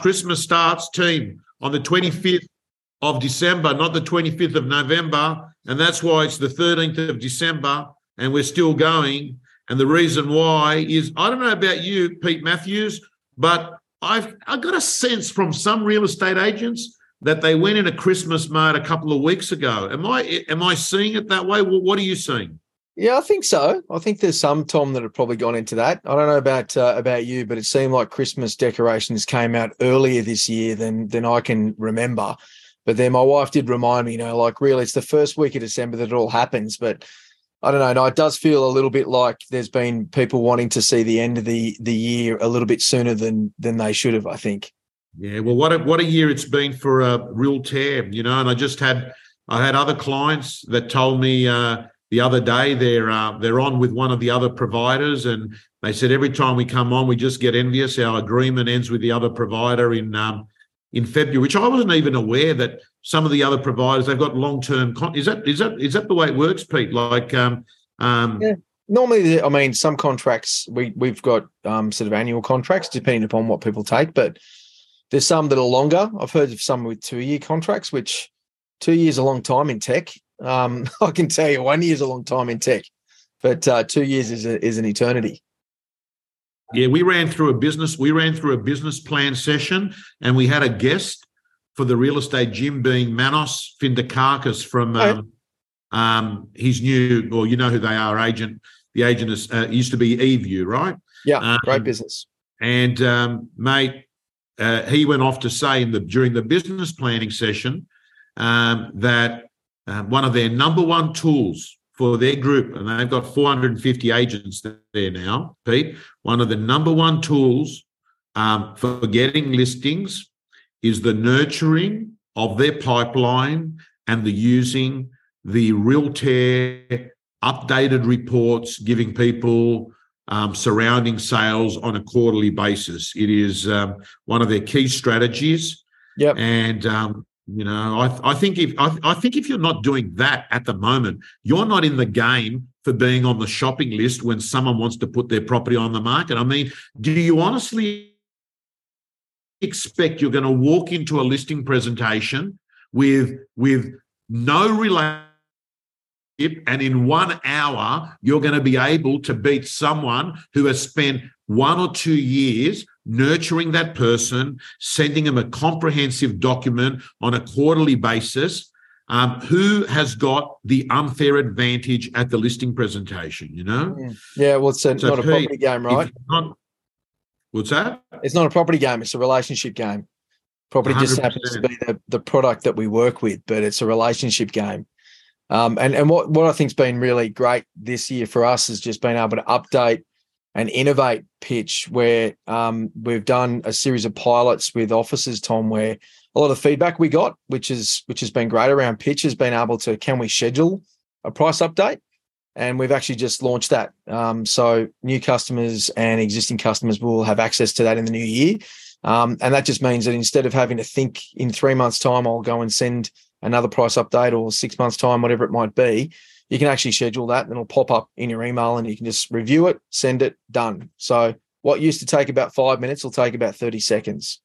Christmas starts, team, on the 25th of December, not the 25th of November. And that's why it's the 13th of December and we're still going. And the reason why is I don't know about you, Pete Matthews, but I've I got a sense from some real estate agents that they went in a Christmas mode a couple of weeks ago. Am I am I seeing it that way? What are you seeing? Yeah, I think so. I think there's some Tom that have probably gone into that. I don't know about uh, about you, but it seemed like Christmas decorations came out earlier this year than than I can remember. But then my wife did remind me, you know, like really, it's the first week of December that it all happens. But I don't know. No, it does feel a little bit like there's been people wanting to see the end of the the year a little bit sooner than than they should have. I think. Yeah, well, what a, what a year it's been for a Realtair, you know. And I just had I had other clients that told me uh, the other day they're uh, they're on with one of the other providers, and they said every time we come on, we just get envious. Our agreement ends with the other provider in um, in February, which I wasn't even aware that some of the other providers they've got long term. Con- is that is that is that the way it works, Pete? Like, um, um, yeah. Normally, I mean, some contracts we we've got um, sort of annual contracts depending upon what people take, but there's some that are longer. I've heard of some with two year contracts, which two years a long time in tech. Um, I can tell you, one year is a long time in tech, but uh, two years is a, is an eternity. Yeah, we ran through a business. We ran through a business plan session, and we had a guest for the real estate gym being Manos Findakakis from um, um, his new, or you know who they are, agent. The agent is, uh, used to be eView, right? Yeah, um, great business. And um, mate, uh, he went off to say in the during the business planning session um, that uh, one of their number one tools for their group, and they've got 450 agents there now, Pete. One of the number one tools um, for getting listings is the nurturing of their pipeline and the using the Realtair updated reports, giving people um, surrounding sales on a quarterly basis. It is um, one of their key strategies. Yep. And um, you know, I, I think if I, I, think if you're not doing that at the moment, you're not in the game for being on the shopping list when someone wants to put their property on the market. I mean, do you honestly expect you're going to walk into a listing presentation with with no relationship and in one hour you're going to be able to beat someone who has spent one or two years nurturing that person, sending them a comprehensive document on a quarterly basis. Um, who has got the unfair advantage at the listing presentation? You know, yeah. Well, it's a, so not Pete, a property game, right? Not, what's that? It's not a property game; it's a relationship game. Property 100%. just happens to be the, the product that we work with, but it's a relationship game. Um, and and what what I think's been really great this year for us has just been able to update and innovate pitch where um, we've done a series of pilots with offices, Tom, where a lot of feedback we got, which is which has been great around pitch, has been able to can we schedule a price update, and we've actually just launched that. Um, so new customers and existing customers will have access to that in the new year, um, and that just means that instead of having to think in three months' time, I'll go and send another price update or six months' time, whatever it might be you can actually schedule that and it'll pop up in your email and you can just review it, send it, done. So what used to take about five minutes will take about 30 seconds.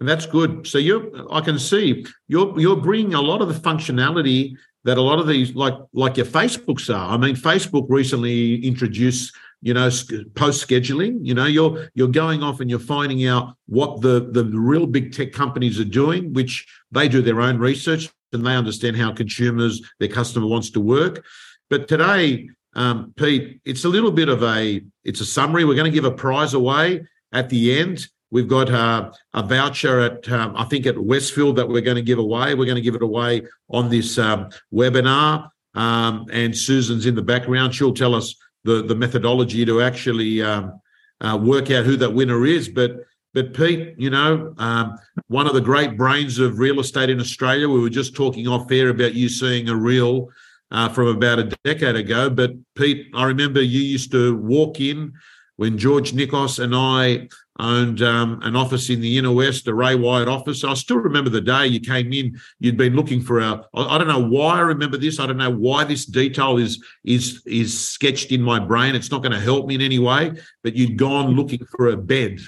And that's good. So you I can see you're you're bringing a lot of the functionality that a lot of these like like your Facebooks are. I mean, Facebook recently introduced you know post scheduling. You know, you're you're going off and you're finding out what the the real big tech companies are doing, which they do their own research and they understand how consumers, their customer wants to work. But today, um, Pete, it's a little bit of a it's a summary. We're going to give a prize away at the end. We've got uh, a voucher at um, I think at Westfield that we're going to give away. We're going to give it away on this um, webinar. Um, and Susan's in the background. She'll tell us the the methodology to actually um, uh, work out who that winner is. But but Pete, you know, um, one of the great brains of real estate in Australia. We were just talking off air about you seeing a reel uh, from about a decade ago. But Pete, I remember you used to walk in when George Nikos and I owned um, an office in the inner west, a Ray White office. I still remember the day you came in. You'd been looking for a. I don't know why I remember this. I don't know why this detail is is is sketched in my brain. It's not going to help me in any way. But you'd gone looking for a bed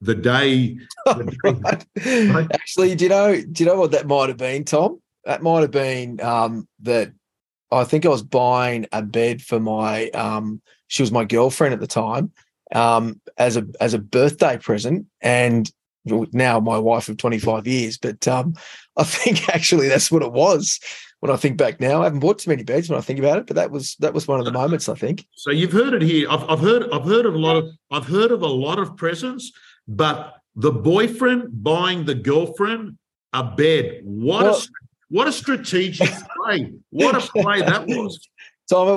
the day. right. Actually, do you know? Do you know what that might have been, Tom? That might have been um, that. I think I was buying a bed for my. Um, she was my girlfriend at the time, um, as a as a birthday present, and now my wife of 25 years. But um, I think actually that's what it was. When I think back now, I haven't bought too many beds when I think about it, but that was that was one of the moments I think. So you've heard it here. I've, I've heard I've heard of a lot of I've heard of a lot of presents, but the boyfriend buying the girlfriend a bed. What well, a what a strategic play! What a play that was. So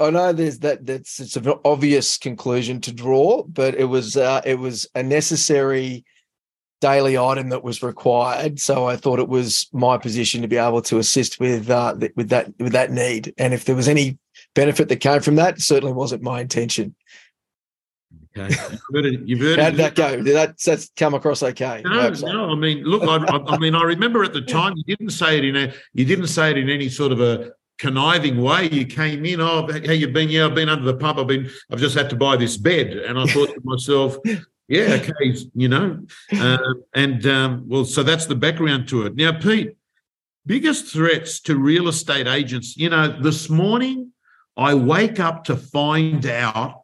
I know there's that that's it's an obvious conclusion to draw, but it was uh, it was a necessary daily item that was required. So I thought it was my position to be able to assist with uh, with that with that need. And if there was any benefit that came from that, certainly wasn't my intention. Okay, you've heard it. You've heard How did that go? Did that that's come across okay? No, no. I mean, look, I, I, mean, I remember at the time you didn't say it in a, you didn't say it in any sort of a conniving way. You came in, oh, how you been? Yeah, I've been under the pump. I've been, I've just had to buy this bed. And I thought to myself, yeah, okay, you know. Uh, and um, well, so that's the background to it. Now, Pete, biggest threats to real estate agents, you know, this morning I wake up to find out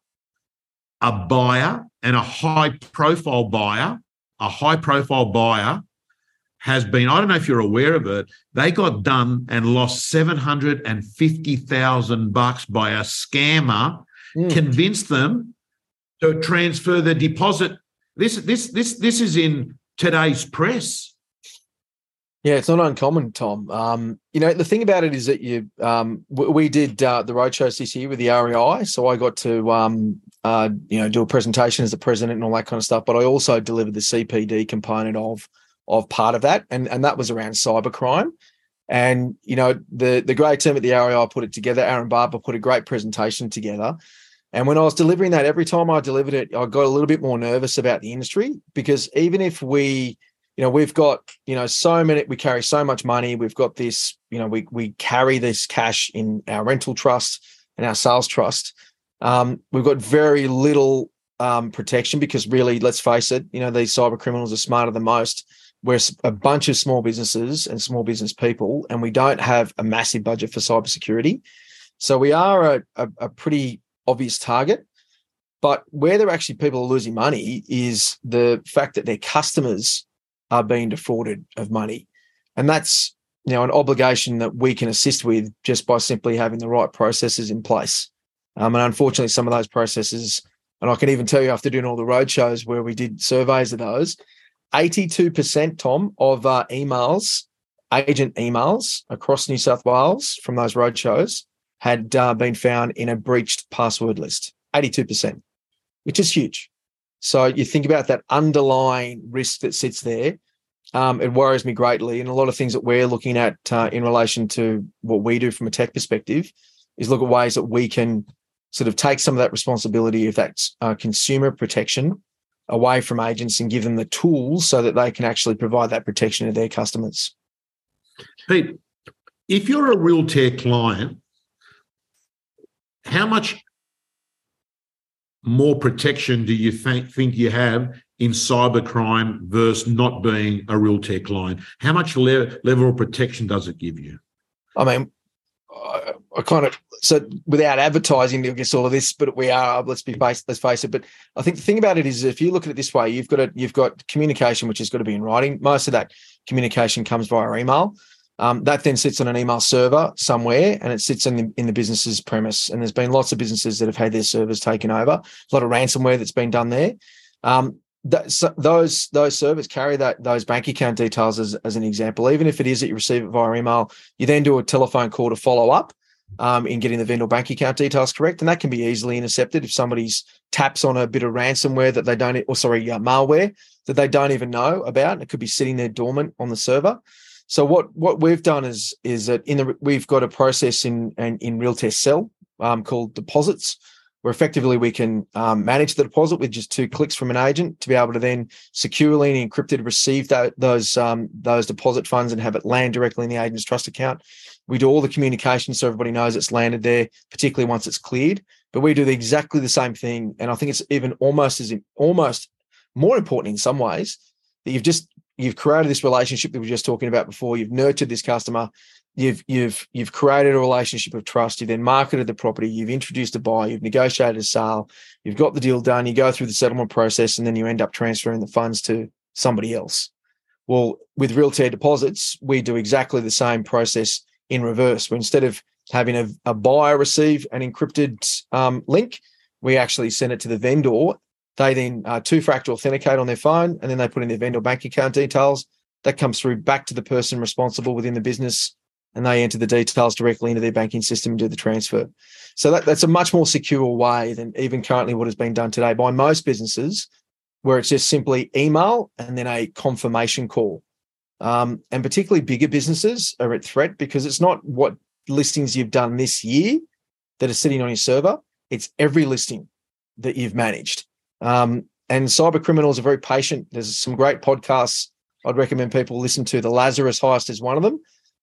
a buyer and a high profile buyer, a high profile buyer has been, I don't know if you're aware of it, they got done and lost 750,000 bucks by a scammer, mm. convinced them to transfer the deposit. This, this, this, this is in today's press. Yeah, it's not uncommon, Tom. Um, you know, the thing about it is that you, um, we did uh, the roadshows this year with the REI, so I got to, um, uh, you know, do a presentation as the president and all that kind of stuff. But I also delivered the CPD component of of part of that, and and that was around cybercrime. And you know, the the great team at the REI put it together. Aaron Barber put a great presentation together. And when I was delivering that, every time I delivered it, I got a little bit more nervous about the industry because even if we, you know, we've got, you know, so many, we carry so much money. We've got this, you know, we we carry this cash in our rental trust and our sales trust. Um, we've got very little um, protection because really, let's face it, you know, these cyber criminals are smarter than most we're a bunch of small businesses and small business people, and we don't have a massive budget for cybersecurity. So we are a, a, a pretty obvious target. But where they're actually people are losing money is the fact that their customers are being defrauded of money. And that's you know an obligation that we can assist with just by simply having the right processes in place. Um, and unfortunately, some of those processes, and I can even tell you after doing all the road shows where we did surveys of those, 82%, Tom, of uh, emails, agent emails across New South Wales from those roadshows had uh, been found in a breached password list. 82%, which is huge. So you think about that underlying risk that sits there. Um, it worries me greatly. And a lot of things that we're looking at uh, in relation to what we do from a tech perspective is look at ways that we can sort of take some of that responsibility if that's uh, consumer protection away from agents and give them the tools so that they can actually provide that protection to their customers. Pete, if you're a Realtair client, how much more protection do you think, think you have in cybercrime versus not being a Realtair client? How much le- level of protection does it give you? I mean, I, I kind of so without advertising, guess all of this, but we are. Let's be based. Let's face it. But I think the thing about it is, if you look at it this way, you've got a, you've got communication, which has got to be in writing. Most of that communication comes via email. Um, that then sits on an email server somewhere, and it sits in the in the business's premise. And there's been lots of businesses that have had their servers taken over. A lot of ransomware that's been done there. Um, that, so those those servers carry that those bank account details as, as an example. Even if it is that you receive it via email, you then do a telephone call to follow up um, in getting the vendor bank account details correct, and that can be easily intercepted if somebody's taps on a bit of ransomware that they don't, or sorry, uh, malware that they don't even know about, it could be sitting there dormant on the server. So what what we've done is is that in the we've got a process in in, in Realtair Sell um, called deposits, where effectively we can um, manage the deposit with just two clicks from an agent to be able to then securely and encrypted receive that, those um, those deposit funds and have it land directly in the agent's trust account. We do all the communication so everybody knows it's landed there, particularly once it's cleared. But we do exactly the same thing, and I think it's even almost as almost more important in some ways that you've just you've created this relationship that we were just talking about before. You've nurtured this customer. You've you've you've created a relationship of trust. You then marketed the property. You've introduced a buyer. You've negotiated a sale. You've got the deal done. You go through the settlement process, and then you end up transferring the funds to somebody else. Well, with Realtair deposits, we do exactly the same process in reverse. Where instead of having a, a buyer receive an encrypted um, link, we actually send it to the vendor they then uh, two factor authenticate on their phone and then they put in their vendor bank account details. That comes through back to the person responsible within the business and they enter the details directly into their banking system and do the transfer. So that, that's a much more secure way than even currently what has been done today by most businesses, where it's just simply email and then a confirmation call. Um, and particularly bigger businesses are at threat because it's not what listings you've done this year that are sitting on your server, it's every listing that you've managed. Um, and cyber criminals are very patient. There's some great podcasts I'd recommend people listen to. The Lazarus Heist is one of them,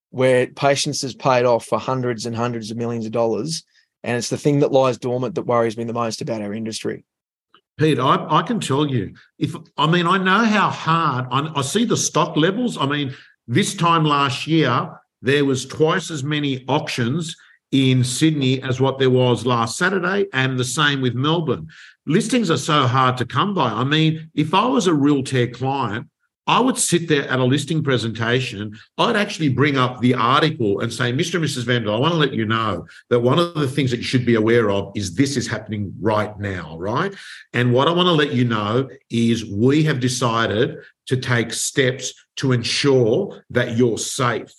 where patience has paid off for hundreds and hundreds of millions of dollars. And it's the thing that lies dormant that worries me the most about our industry. Pete, I, I can tell you, if I mean, I know how hard I, I see the stock levels. I mean, this time last year, there was twice as many auctions in Sydney as what there was last Saturday, and the same with Melbourne. Listings are so hard to come by. I mean, if I was a Realtair client, I would sit there at a listing presentation. I'd actually bring up the article and say, Mr. and Mrs. Vandal, I want to let you know that one of the things that you should be aware of is this is happening right now, right? And what I want to let you know is we have decided to take steps to ensure that you're safe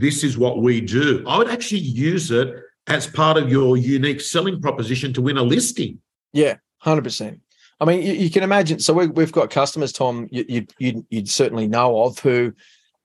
this is what we do. I would actually use it as part of your unique selling proposition to win a listing. Yeah, 100%. I mean, you, you can imagine. So we, have got customers, Tom, you, you, you'd certainly know of who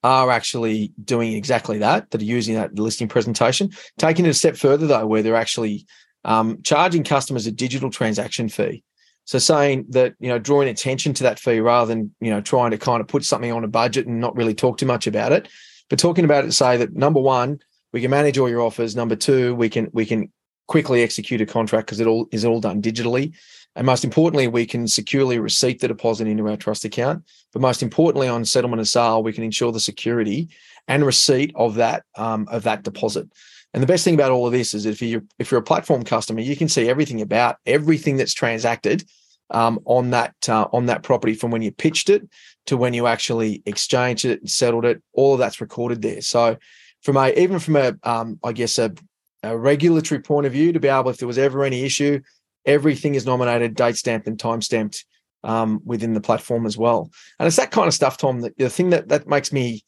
are actually doing exactly that, that are using that listing presentation. Taking it a step further, though, where they're actually um, charging customers a digital transaction fee. So saying that, you know, drawing attention to that fee rather than, you know, trying to kind of put something on a budget and not really talk too much about it. But talking about it to say that number one, we can manage all your offers. Number two, we can we can quickly execute a contract because it all is all done digitally. And most importantly, we can securely receipt the deposit into our trust account. But most importantly, on settlement and sale, we can ensure the security and receipt of that um, of that deposit. And the best thing about all of this is if you're if you're a platform customer, you can see everything about everything that's transacted um, on that uh, on that property from when you pitched it to when you actually exchanged it, and settled it. All of that's recorded there. So, from a even from a um, I guess a, a regulatory point of view, to be able if there was ever any issue, everything is nominated, date stamped, and time stamped um, within the platform as well. And it's that kind of stuff, Tom. That the thing that that makes me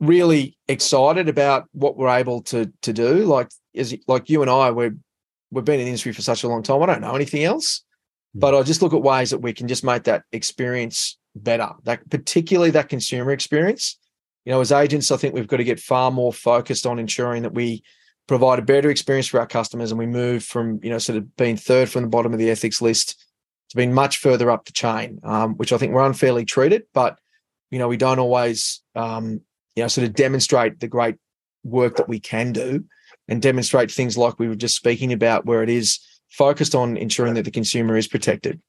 really excited about what we're able to to do. Like is like you and I, we're we've been in the industry for such a long time. I don't know anything else. But I just look at ways that we can just make that experience better. That particularly that consumer experience. You know, as agents, I think we've got to get far more focused on ensuring that we provide a better experience for our customers and we move from, you know, sort of being third from the bottom of the ethics list to being much further up the chain, um, which I think we're unfairly treated. But, you know, we don't always, um, you know, sort of demonstrate the great work that we can do and demonstrate things like we were just speaking about, where it is focused on ensuring that the consumer is protected.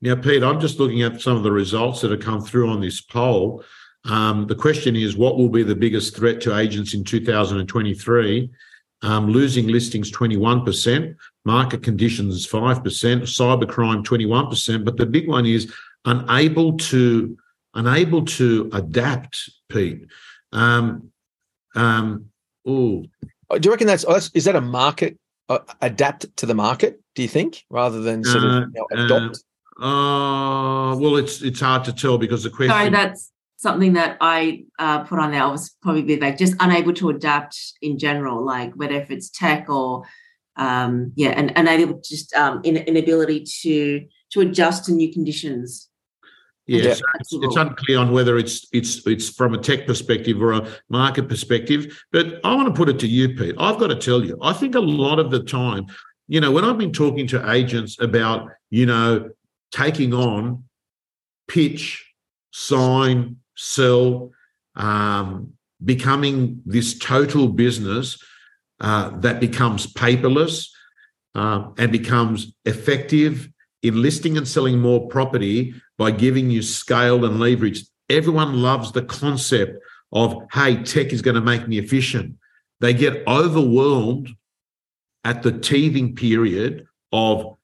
Now, Pete, I'm just looking at some of the results that have come through on this poll. Um, the question is what will be the biggest threat to agents in 2023? Um, losing listings 21%, market conditions 5%, cybercrime 21%. But the big one is unable to unable to adapt, Pete. Um, um, oh, do you reckon that's is that a market uh, adapt to the market? Do you think, rather than sort of uh, you know, adopt? Uh, uh, well, it's it's hard to tell because the question. Sorry, that's something that I uh, put on there. I was probably like just unable to adapt in general, like whether if it's tech or um, yeah, and and able just um, in, inability to to adjust to new conditions. Yes, it's, it's, unclear on whether it's it's it's from a tech perspective or a market perspective. But I want to put it to you, Pete. I've got to tell you, I think a lot of the time, you know, when I've been talking to agents about, you know, taking on pitch, sign, sell, um, becoming this total business uh, that becomes paperless uh, and becomes effective in listing and selling more property by giving you scale and leverage. Everyone loves the concept of, hey, tech is going to make me efficient. They get overwhelmed at the teething period of,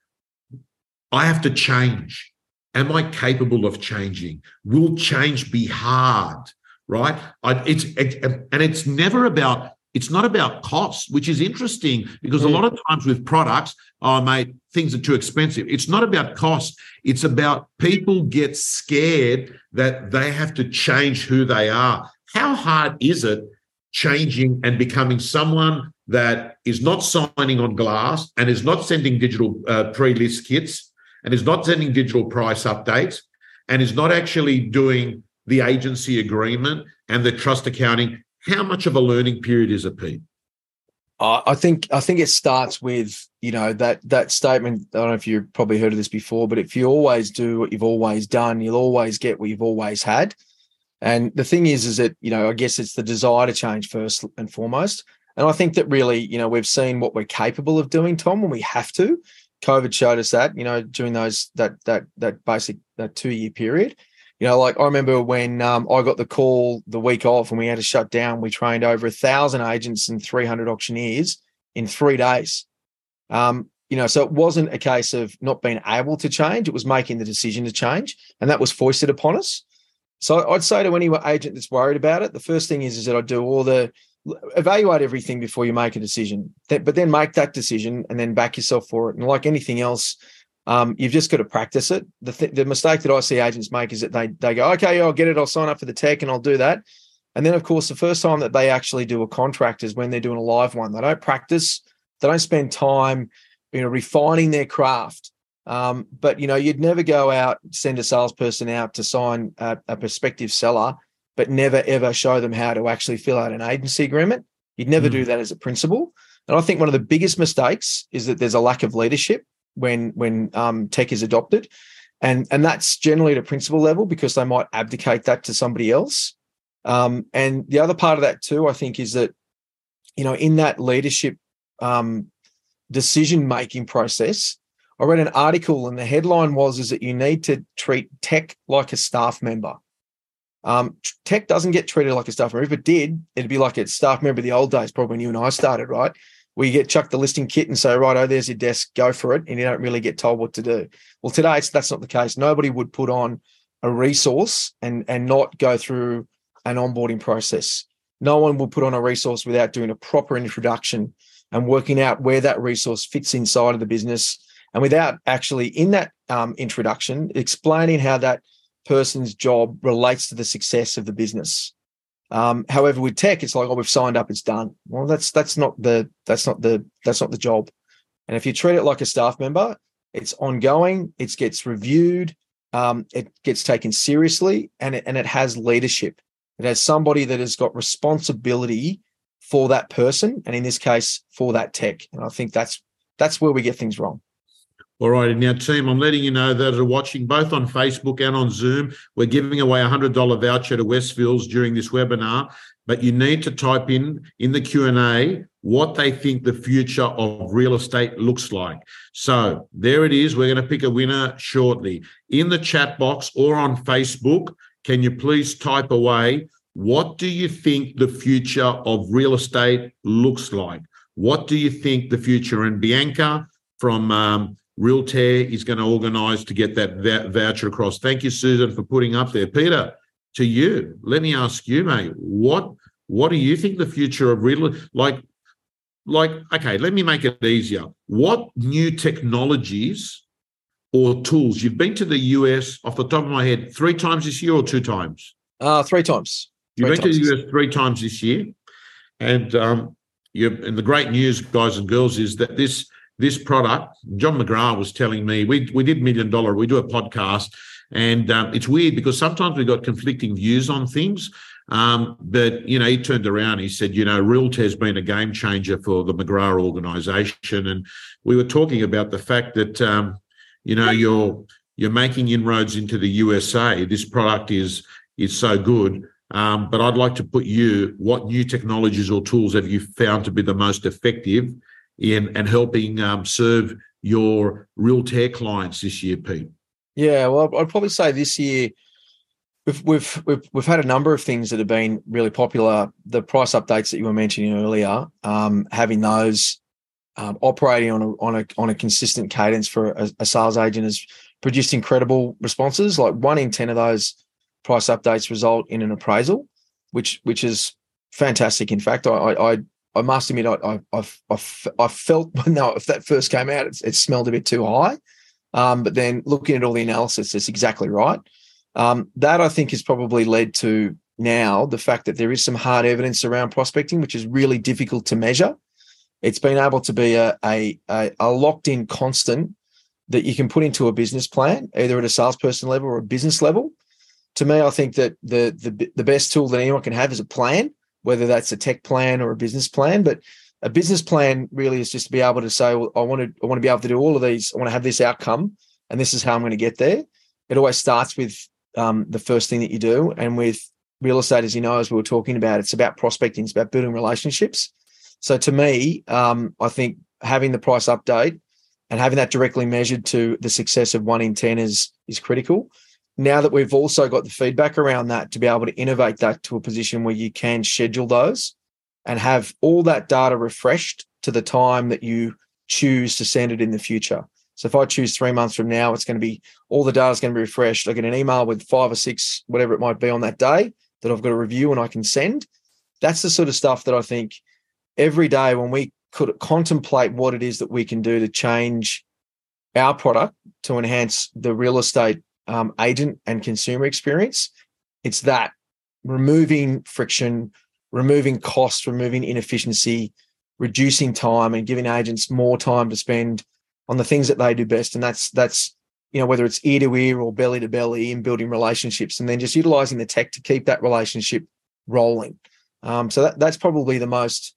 I have to change. Am I capable of changing? Will change be hard? Right? I, it's it, and it's never about it's not about cost, which is interesting because a mm. lot of times with products, oh, mate, things are too expensive. It's not about cost. It's about people get scared that they have to change who they are. How hard is it changing and becoming someone that is not signing on glass and is not sending digital uh, pre-list kits and is not sending digital price updates and is not actually doing the agency agreement and the trust accounting how much of a learning period is it, Pete? I think I think it starts with you know that that statement. I don't know if you've probably heard of this before, but if you always do what you've always done, you'll always get what you've always had. And the thing is, is that you know I guess it's the desire to change first and foremost. And I think that really, you know, we've seen what we're capable of doing, Tom, when we have to. COVID showed us that, you know, during those that that that basic that two year period. You know, like I remember when um, I got the call the week off and we had to shut down, we trained over a thousand agents and 300 auctioneers in three days. Um, you know, so it wasn't a case of not being able to change, it was making the decision to change. And that was foisted upon us. So I'd say to any agent that's worried about it, the first thing is, is that I do all the evaluate everything before you make a decision, but then make that decision and then back yourself for it. And like anything else, um, you've just got to practice it. The, th- the mistake that I see agents make is that they they go, okay, I'll get it, I'll sign up for the tech and I'll do that. And then, of course, the first time that they actually do a contract is when they're doing a live one. They don't practice, they don't spend time, you know, refining their craft. Um, but you know, you'd never go out send a salesperson out to sign a, a prospective seller, but never ever show them how to actually fill out an agency agreement. You'd never mm. do that as a principal. And I think one of the biggest mistakes is that there's a lack of leadership when when um, tech is adopted, and and that's generally at a principal level because they might abdicate that to somebody else. Um, and the other part of that too, I think, is that you know in that leadership um, decision making process, I read an article and the headline was is that you need to treat tech like a staff member. Um, tech doesn't get treated like a staff member. If it did, it'd be like a staff member the old days, probably when you and I started, right? where you get chucked the listing kit and say, right, oh, there's your desk, go for it. And you don't really get told what to do. Well, today that's not the case. Nobody would put on a resource and, and not go through an onboarding process. No one will put on a resource without doing a proper introduction and working out where that resource fits inside of the business. And without actually in that um, introduction, explaining how that person's job relates to the success of the business. Um, however, with tech, it's like, oh, we've signed up, it's done. Well, that's that's not the that's not the that's not the job. And if you treat it like a staff member, it's ongoing, it gets reviewed, um, it gets taken seriously, and it, and it has leadership. It has somebody that has got responsibility for that person, and in this case, for that tech. And I think that's that's where we get things wrong. All right. Now, team, I'm letting you know that are watching both on Facebook and on Zoom. We're giving away a $100 voucher to Westfields during this webinar, but you need to type in in the Q&A what they think the future of real estate looks like. So there it is. We're going to pick a winner shortly. In the chat box or on Facebook, can you please type away what do you think the future of real estate looks like? What do you think the future? And Bianca from um, Realtair is going to organise to get that voucher across. Thank you, Susan, for putting up there. Peter, to you, let me ask you, mate, what what do you think the future of real like like okay, let me make it easier. What new technologies or tools you've been to the US off the top of my head three times this year or two times? Uh three times. You've been times. to the US three times this year, and um, you and the great news, guys and girls, is that this this product, John McGrath was telling me, we, we did Million Dollar, we do a podcast, and um, it's weird because sometimes we got conflicting views on things. Um, but, you know, he turned around, he said, you know, Realtair has been a game changer for the McGrath organization. And we were talking about the fact that, um, you know, you're, you're making inroads into the USA. This product is, is so good. Um, but I'd like to put you, what new technologies or tools have you found to be the most effective in and helping um, serve your real Realtair clients this year, Pete? Yeah, well, I'd probably say this year we've we've we've we've had a number of things that have been really popular. The price updates that you were mentioning earlier, um, having those um, operating on a on a on a consistent cadence for a, a, sales agent has produced incredible responses. Like one in ten of those price updates result in an appraisal, which which is fantastic. In fact, I I I must admit I I I, I felt when if that first came out, it, it smelled a bit too high. Um, but then looking at all the analysis, it's exactly right. Um, that I think has probably led to now the fact that there is some hard evidence around prospecting, which is really difficult to measure. It's been able to be a, a, a locked in constant that you can put into a business plan, either at a salesperson level or a business level. To me, I think that the, the the best tool that anyone can have is a plan, whether that's a tech plan or a business plan. But a business plan really is just to be able to say, well, I want to I want to be able to do all of these. I want to have this outcome, and this is how I'm going to get there. It always starts with um, the first thing that you do, and with real estate, as you know, as we were talking about, it's about prospecting, it's about building relationships. So to me, um, I think having the price update and having that directly measured to the success of one in ten is is critical. Now that we've also got the feedback around that to be able to innovate that to a position where you can schedule those and have all that data refreshed to the time that you choose to send it in the future. So if I choose three months from now, it's going to be all the data is going to be refreshed. I get an email with five or six, whatever it might be on that day that I've got to review and I can send. That's the sort of stuff that I think every day when we could contemplate what it is that we can do to change our product to enhance the real estate um, agent and consumer experience, it's that removing friction, removing costs, removing inefficiency, reducing time, and giving agents more time to spend on the things that they do best. And that's that's you know whether it's ear to ear or belly to belly in building relationships, and then just utilizing the tech to keep that relationship rolling. Um, so that, that's probably the most.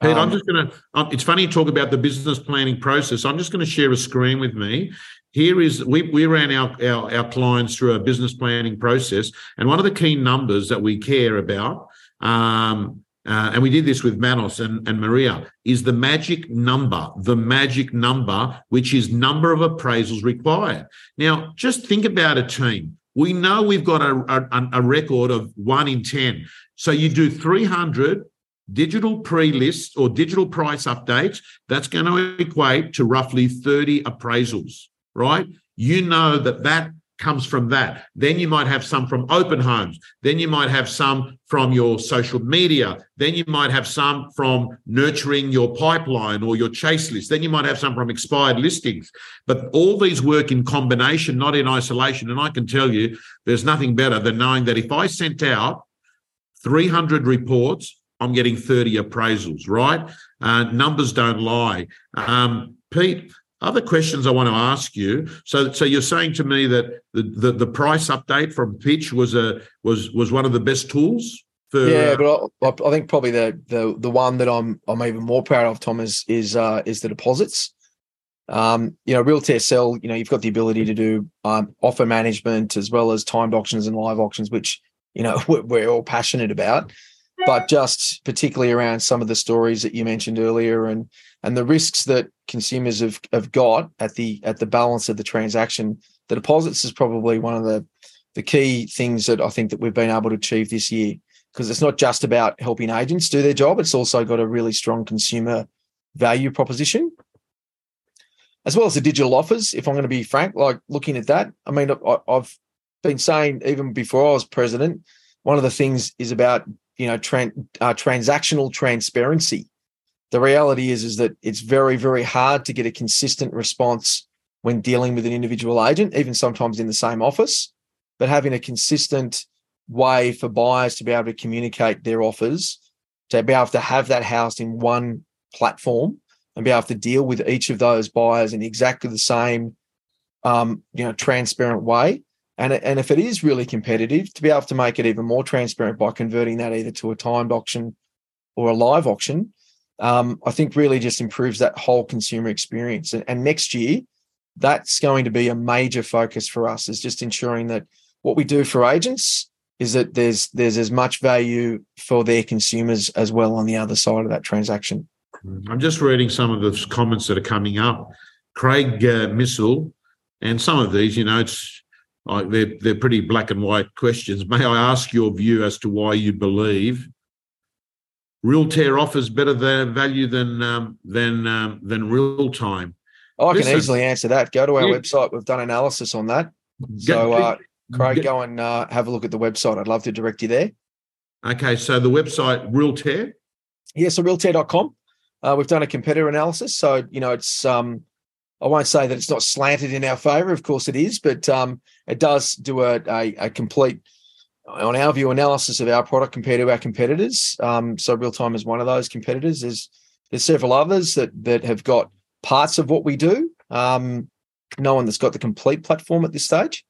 Pete, um, I'm just going to. Um, it's funny you talk about the business planning process. I'm just going to share a screen with me. Here is we we ran our, our our clients through a business planning process, and one of the key numbers that we care about um, uh, and we did this with Manos and, and Maria, is the magic number, the magic number, which is number of appraisals required. Now, just think about a team. We know we've got a, a, a record of one in 10. So you do 300 digital pre-lists or digital price updates, that's going to equate to roughly 30 appraisals, right? You know that that comes from that. Then you might have some from open homes. Then you might have some from your social media. Then you might have some from nurturing your pipeline or your chase list. Then you might have some from expired listings. But all these work in combination, not in isolation. And I can tell you, there's nothing better than knowing that if I sent out 300 reports, I'm getting 30 appraisals, right? Uh, numbers don't lie. Um, Pete, other questions I want to ask you. So, so you're saying to me that the, the, the price update from Pitch was a was was one of the best tools for. Yeah, but I, I think probably the the the one that I'm I'm even more proud of, Tom, is is uh, is the deposits. Um, you know, Realtair Sell, you know, you've got the ability to do um, offer management as well as timed auctions and live auctions, which you know we're, we're all passionate about but just particularly around some of the stories that you mentioned earlier and and the risks that consumers have, have got at the at the balance of the transaction the deposits is probably one of the the key things that I think that we've been able to achieve this year. Because it's not just about helping agents do their job it's also got a really strong consumer value proposition. As well as the digital offers if I'm going to be frank like looking at that I mean I've been saying even before I was president one of the things is about you know tran- uh, transactional transparency. The reality is is that it's very very hard to get a consistent response when dealing with an individual agent even sometimes in the same office. But having a consistent way for buyers to be able to communicate their offers to be able to have that housed in one platform and be able to deal with each of those buyers in exactly the same um, you know transparent way and, and if it is really competitive, to be able to make it even more transparent by converting that either to a timed auction or a live auction, um, I think really just improves that whole consumer experience. And, and next year, that's going to be a major focus for us is just ensuring that what we do for agents is that there's there's as much value for their consumers as well on the other side of that transaction. I'm just reading some of the comments that are coming up. Craig uh, Missel and some of these, you know, it's like they're they're pretty black and white questions. May I ask your view as to why you believe Realtair offers better than value than um, than um, than real time? I can easily answer that. Go to our yeah. website. We've done analysis on that. So, uh, Craig, go and uh, have a look at the website. I'd love to direct you there. Okay, so the website Realtair. Yeah, so realtair.com. Uh, we've done a competitor analysis. So, you know, it's um, I won't say that it's not slanted in our favor. Of course, it is, but um, it does do a, a, a, complete, on our view, analysis of our product compared to our competitors. Um, so, real time is one of those competitors. There's there's several others that that have got parts of what we do. Um, no one that's got the complete platform at this stage.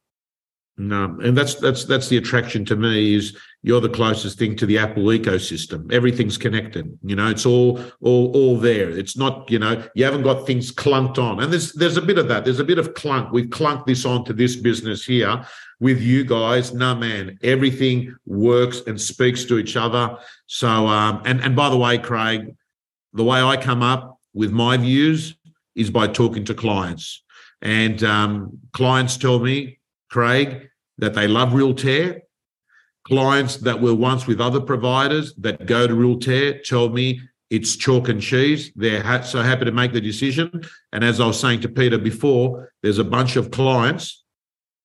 No, and that's that's that's the attraction to me is you're the closest thing to the Apple ecosystem. Everything's connected. You know, it's all all all there. It's not, you know, you haven't got things clunked on. And there's there's a bit of that. There's a bit of clunk. We've clunked this onto this business here with you guys. No man, everything works and speaks to each other. So um and and by the way, Craig, the way I come up with my views is by talking to clients. And um, clients tell me, Craig, that they love Realtair. Clients that were once with other providers that go to Realtair tell me it's chalk and cheese. They're ha- so happy to make the decision. And as I was saying to Peter before, there's a bunch of clients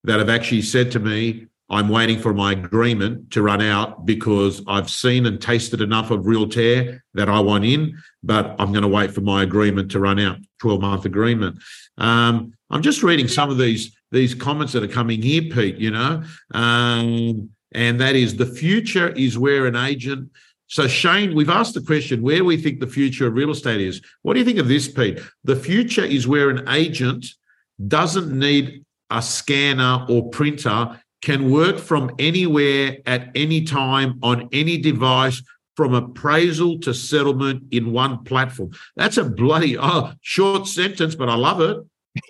that have actually said to me, I'm waiting for my agreement to run out because I've seen and tasted enough of Realtair that I want in, but I'm going to wait for my agreement to run out, 12 month agreement. Um, I'm just reading some of these these comments that are coming here, Pete. You know, um, and that is the future is where an agent. So Shane, we've asked the question: where we think the future of real estate is? What do you think of this, Pete? The future is where an agent doesn't need a scanner or printer can work from anywhere at any time on any device from appraisal to settlement in one platform. That's a bloody oh, short sentence, but I love it.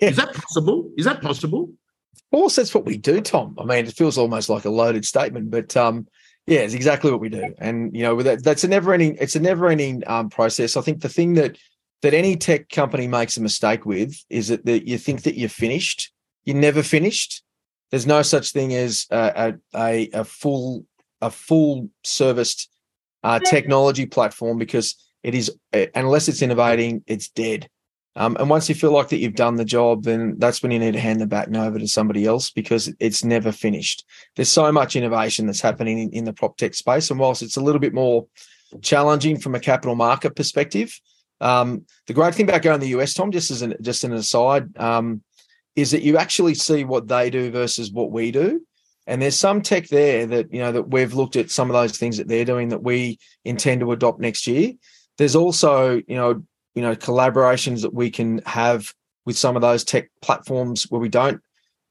Is that possible? Is that possible? Of course, that's what we do, Tom. I mean, it feels almost like a loaded statement, but um, yeah, it's exactly what we do. And you know, that, that's a never-ending. It's a never-ending um, process. I think the thing that that any tech company makes a mistake with is that, that you think that you're finished. You're never finished. There's no such thing as a, a, a full a full serviced uh, technology platform because it is uh, unless it's innovating, it's dead. Um, and once you feel like that you've done the job, then that's when you need to hand the baton over to somebody else because it's never finished. There's so much innovation that's happening in, in the prop tech space, and whilst it's a little bit more challenging from a capital market perspective, um, the great thing about going to the US, Tom, just as an just an aside, um, is that you actually see what they do versus what we do. And there's some tech there that, you know, that we've looked at some of those things that they're doing that we intend to adopt next year. There's also, you know, you know, collaborations that we can have with some of those tech platforms where we don't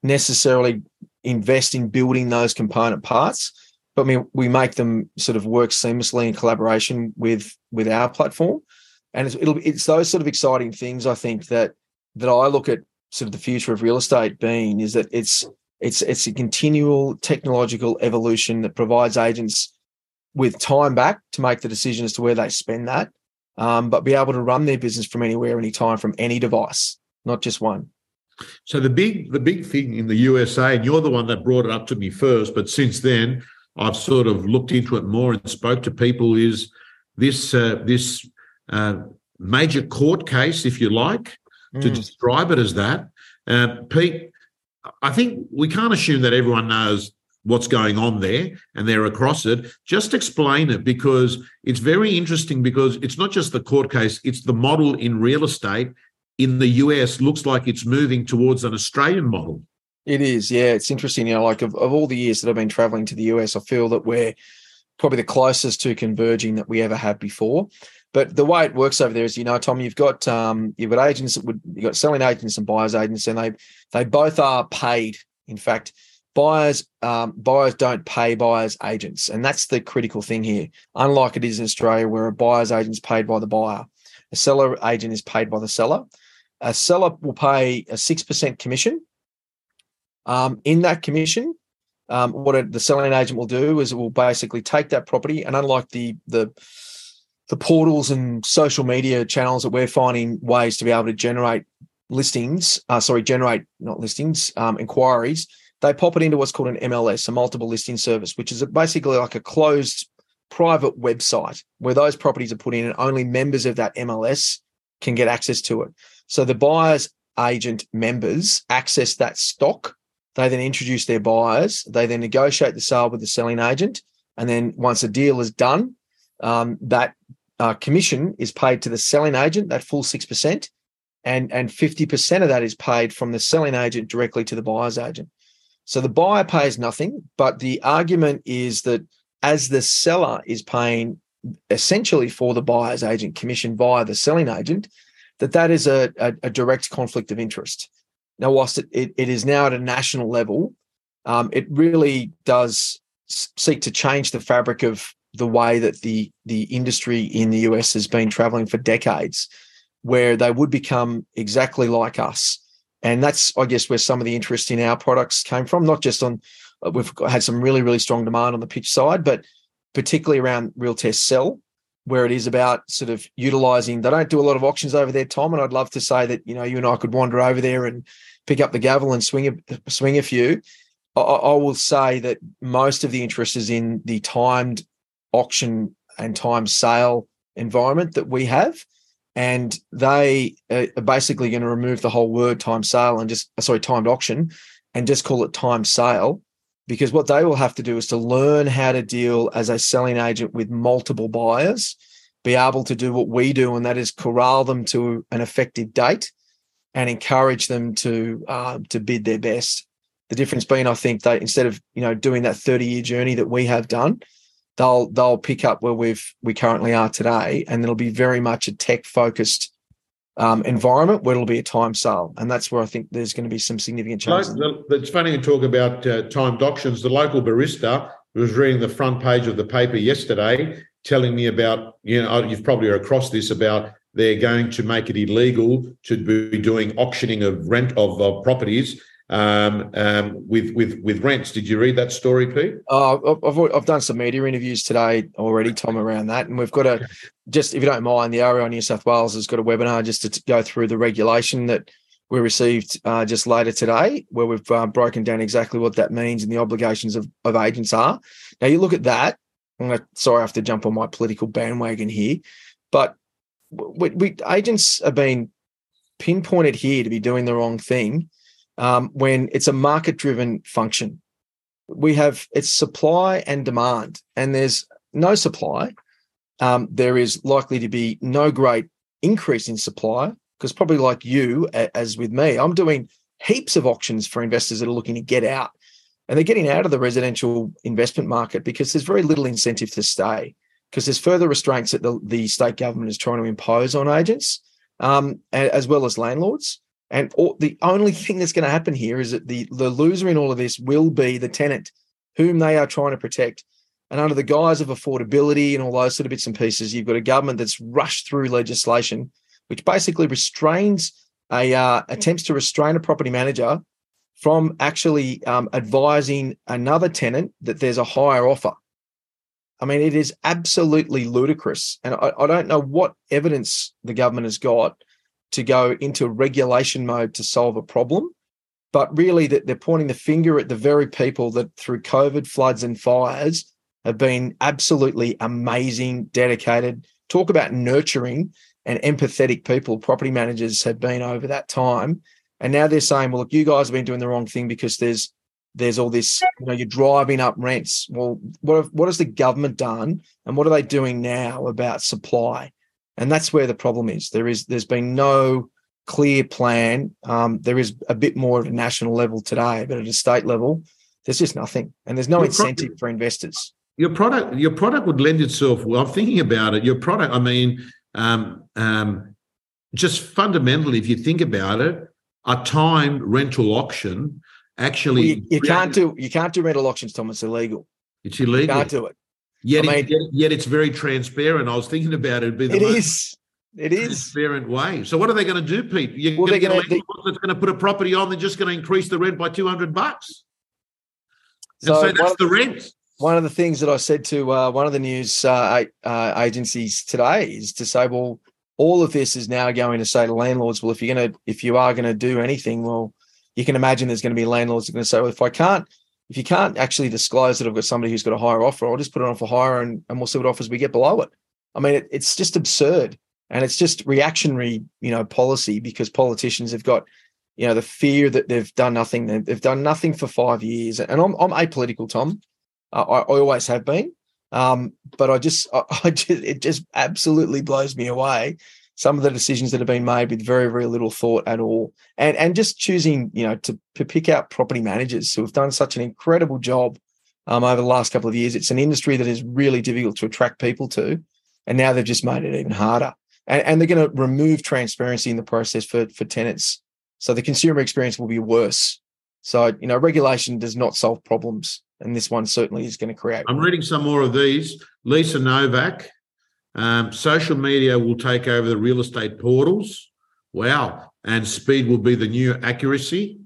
necessarily invest in building those component parts, but we, we make them sort of work seamlessly in collaboration with with our platform. And it's, it'll it's those sort of exciting things I think that that I look at sort of the future of real estate being is that it's it's it's a continual technological evolution that provides agents with time back to make the decision as to where they spend that, um, but be able to run their business from anywhere, anytime, from any device, not just one. So the big the big thing in the USA, and you're the one that brought it up to me first, but since then I've sort of looked into it more and spoke to people. Is this uh, this uh, major court case, if you like, to mm. describe it as that. Uh, Pete, I think we can't assume that everyone knows what's going on there and they're across it. Just explain it because it's very interesting because it's not just the court case, it's the model in real estate in the US looks like it's moving towards an Australian model. It is, yeah. It's interesting. You know, like of, of all the years that I've been traveling to the US, I feel that we're probably the closest to converging that we ever have before. But the way it works over there is, you know, Tom, you've got um, you've got agents that would you've got selling agents and buyers agents, and they they both are paid. In fact, buyers um, buyers don't pay buyers agents, and that's the critical thing here. Unlike it is in Australia, where a buyer's agent is paid by the buyer, a seller agent is paid by the seller. A seller will pay a six percent commission. Um, in that commission, um, what a, the selling agent will do is it will basically take that property, and unlike the the the portals and social media channels that we're finding ways to be able to generate listings, uh, sorry, generate not listings, um, inquiries, they pop it into what's called an MLS, a multiple listing service, which is basically like a closed private website where those properties are put in and only members of that MLS can get access to it. So the buyer's agent members access that stock. They then introduce their buyers. They then negotiate the sale with the selling agent. And then once a deal is done, um, that uh, commission is paid to the selling agent, that full 6%, and, and 50% of that is paid from the selling agent directly to the buyer's agent. So the buyer pays nothing, but the argument is that as the seller is paying essentially for the buyer's agent commission via the selling agent, that that is a, a, a direct conflict of interest. Now, whilst it, it, it is now at a national level, um, it really does seek to change the fabric of the way that the the industry in the US has been traveling for decades, where they would become exactly like us. And that's, I guess, where some of the interest in our products came from, not just on, uh, we've had some really, really strong demand on the pitch side, but particularly around Realtair Sell, where it is about sort of utilizing, they don't do a lot of auctions over there, Tom. And I'd love to say that, you know, you and I could wander over there and pick up the gavel and swing a, swing a few. I, I will say that most of the interest is in the timed auction and time sale environment that we have. And they are basically going to remove the whole word time sale and just, sorry, timed auction and just call it time sale. Because what they will have to do is to learn how to deal as a selling agent with multiple buyers, be able to do what we do, and that is corral them to an effective date and encourage them to uh, to bid their best. The difference being, I think, that instead of you know doing that thirty year journey that we have done, they'll they'll pick up where we've we currently are today, and it'll be very much a tech focused um, environment where it'll be a time sale, and that's where I think there's going to be some significant changes. It's funny to talk about uh, timed auctions. The local barista was reading the front page of the paper yesterday, telling me about you know you've probably across this about they're going to make it illegal to be doing auctioning of rent of, of properties um, um, with with with rents. Did you read that story, Pete? Uh, I've I've done some media interviews today already, Tom, around that, and we've got a just if you don't mind, the REI New South Wales has got a webinar just to go through the regulation that we received uh, just later today, where we've uh, broken down exactly what that means and the obligations of, of agents are. Now you look at that. I'm gonna, sorry, I have to jump on my political bandwagon here, but we, we agents have been pinpointed here to be doing the wrong thing um, when it's a market driven function. We have it's supply and demand, and there's no supply. Um, there is likely to be no great increase in supply because probably like you, as with me, I'm doing heaps of auctions for investors that are looking to get out. And they're getting out of the residential investment market because there's very little incentive to stay because there's further restraints that the, the state government is trying to impose on agents um, as well as landlords. And all, the only thing that's going to happen here is that the, the loser in all of this will be the tenant, whom they are trying to protect. And under the guise of affordability and all those sort of bits and pieces, you've got a government that's rushed through legislation, which basically restrains a uh, attempts to restrain a property manager from actually um, advising another tenant that there's a higher offer. I mean, it is absolutely ludicrous, and I, I don't know what evidence the government has got to go into regulation mode to solve a problem, but really that they're pointing the finger at the very people that through COVID, floods, and fires have been absolutely amazing, dedicated. Talk about nurturing and empathetic people property managers have been over that time. And now they're saying, well, look, you guys have been doing the wrong thing because there's there's all this, you know, you're driving up rents. Well, what have, what has the government done, and what are they doing now about supply? And that's where the problem is. There is there's been no clear plan. Um, there is a bit more at a national level today, but at a state level, there's just nothing, and there's no your incentive product, for investors. Your product, your product would lend itself. Well, I'm thinking about it. Your product, I mean, um, um, just fundamentally, if you think about it, a timed rental auction actually well, you, you can't do you can't do rental auctions, Thomas. It's illegal. It's illegal. You can't do it. Yet, I mean, yet, yet, it's very transparent. I was thinking about it. It'd be the it is. It is transparent way. So what are they going to do, Pete? You're well, going to get that's going to put a property on. They're just going to increase the rent by two hundred bucks. So, so that's the rent. One of the things that I said to uh, one of the news uh, uh, agencies today is to say, well, all of this is now going to say to landlords, well, if you're gonna if you are gonna do anything, well, you can imagine there's going to be landlords that are going to say, well, if I can't if you can't actually disclose that I've got somebody who's got a higher offer, I'll just put it on for hire and, and we'll see what offers we get below it. I mean, it, it's just absurd. And it's just reactionary, you know, policy because politicians have got, you know, the fear that they've done nothing. They've done nothing for five years. And I'm, I'm apolitical, Tom. Uh, I, I, always have been. Um, but I just, I, I just, it just absolutely blows me away some of the decisions that have been made with very very little thought at all. And and just choosing you know to, to pick out property managers who have done such an incredible job um, over the last couple of years. It's an industry that is really difficult to attract people to and now they've just made it even harder. And, and they're going to remove transparency in the process for for tenants. So the consumer experience will be worse. So you know regulation does not solve problems and this one certainly is going to create i'm reading some more of these. Lisa novak um, social media will take over the real estate portals. Wow. And speed will be the new accuracy.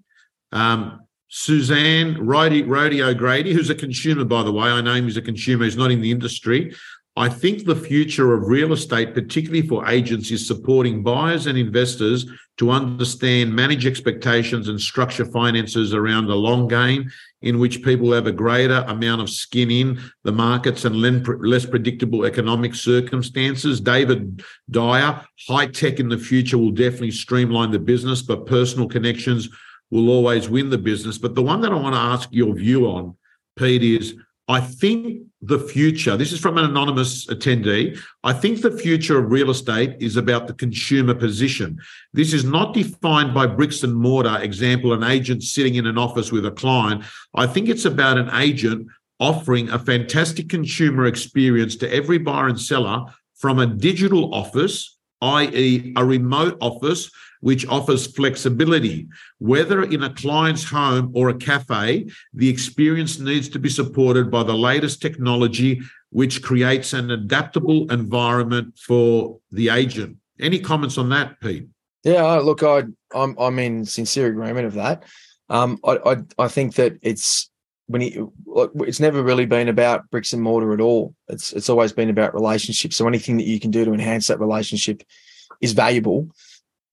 Um, Suzanne Rodeo O'Grady, who's a consumer, by the way, I know him as a consumer, he's not in the industry. I think the future of real estate, particularly for agents, is supporting buyers and investors to understand, manage expectations, and structure finances around the long game, in which people have a greater amount of skin in the markets and less predictable economic circumstances. David Dyer, high tech in the future will definitely streamline the business, but personal connections will always win the business. But the one that I want to ask your view on, Pete, is I think the future, this is from an anonymous attendee, I think the future of real estate is about the consumer position. This is not defined by bricks and mortar, example, an agent sitting in an office with a client. I think it's about an agent offering a fantastic consumer experience to every buyer and seller from a digital office, i.e., a remote office which offers flexibility. Whether in a client's home or a cafe, the experience needs to be supported by the latest technology, which creates an adaptable environment for the agent. Any comments on that, Pete? Yeah, look, I, I'm I'm in sincere agreement of that. Um, I, I I think that it's when look, it's never really been about bricks and mortar at all. It's it's always been about relationships. So anything that you can do to enhance that relationship is valuable.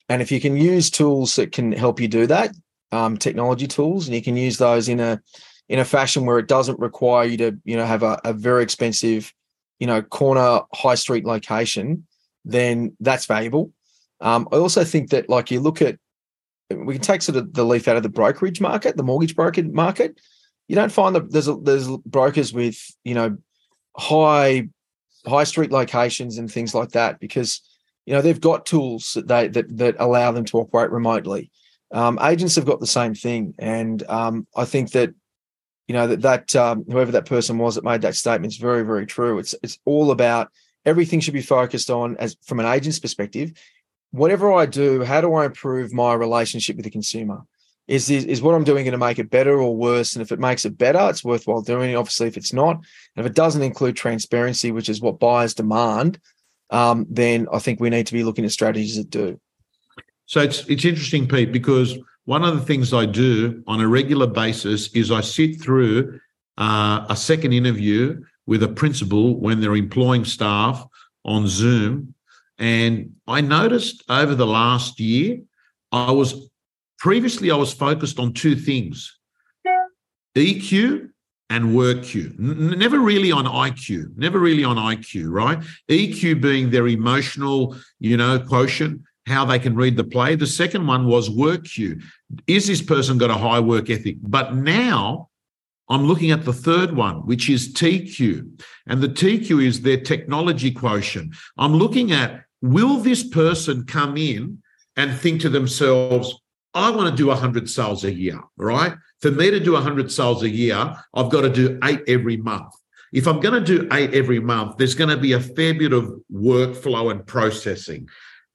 And if you can use tools that can help you do that, um, technology tools, and you can use those in a in a fashion where it doesn't require you to, you know, have a, a very expensive, you know, corner high street location, then that's valuable. Um, I also think that, like, you look at, we can take sort of the leaf out of the brokerage market, the mortgage broker market. You don't find that there's a, there's brokers with, you know, high high street locations and things like that because you know they've got tools that they that that allow them to operate remotely. Um, agents have got the same thing, and um, I think that you know that that um, whoever that person was that made that statement is very very true. It's it's all about everything should be focused on as from an agent's perspective. Whatever I do, how do I improve my relationship with the consumer? Is this, is what I'm doing going to make it better or worse? And if it makes it better, it's worthwhile doing. Obviously, if it's not, and if it doesn't include transparency, which is what buyers demand, um, then I think we need to be looking at strategies that do. So it's it's interesting, Pete, because one of the things I do on a regular basis is I sit through uh, a second interview with a principal when they're employing staff on Zoom, and I noticed over the last year, I was previously I was focused on two things: EQ and work Q. N- never really on IQ, never really on IQ, right? EQ being their emotional, you know, quotient, how they can read the play. The second one was work Q. Is this person got a high work ethic? But now I'm looking at the third one, which is TQ. And the TQ is their technology quotient. I'm looking at will this person come in and think to themselves, I want to do 100 sales a year, right? For me to do 100 sales a year, I've got to do eight every month. If I'm going to do eight every month, there's going to be a fair bit of workflow and processing.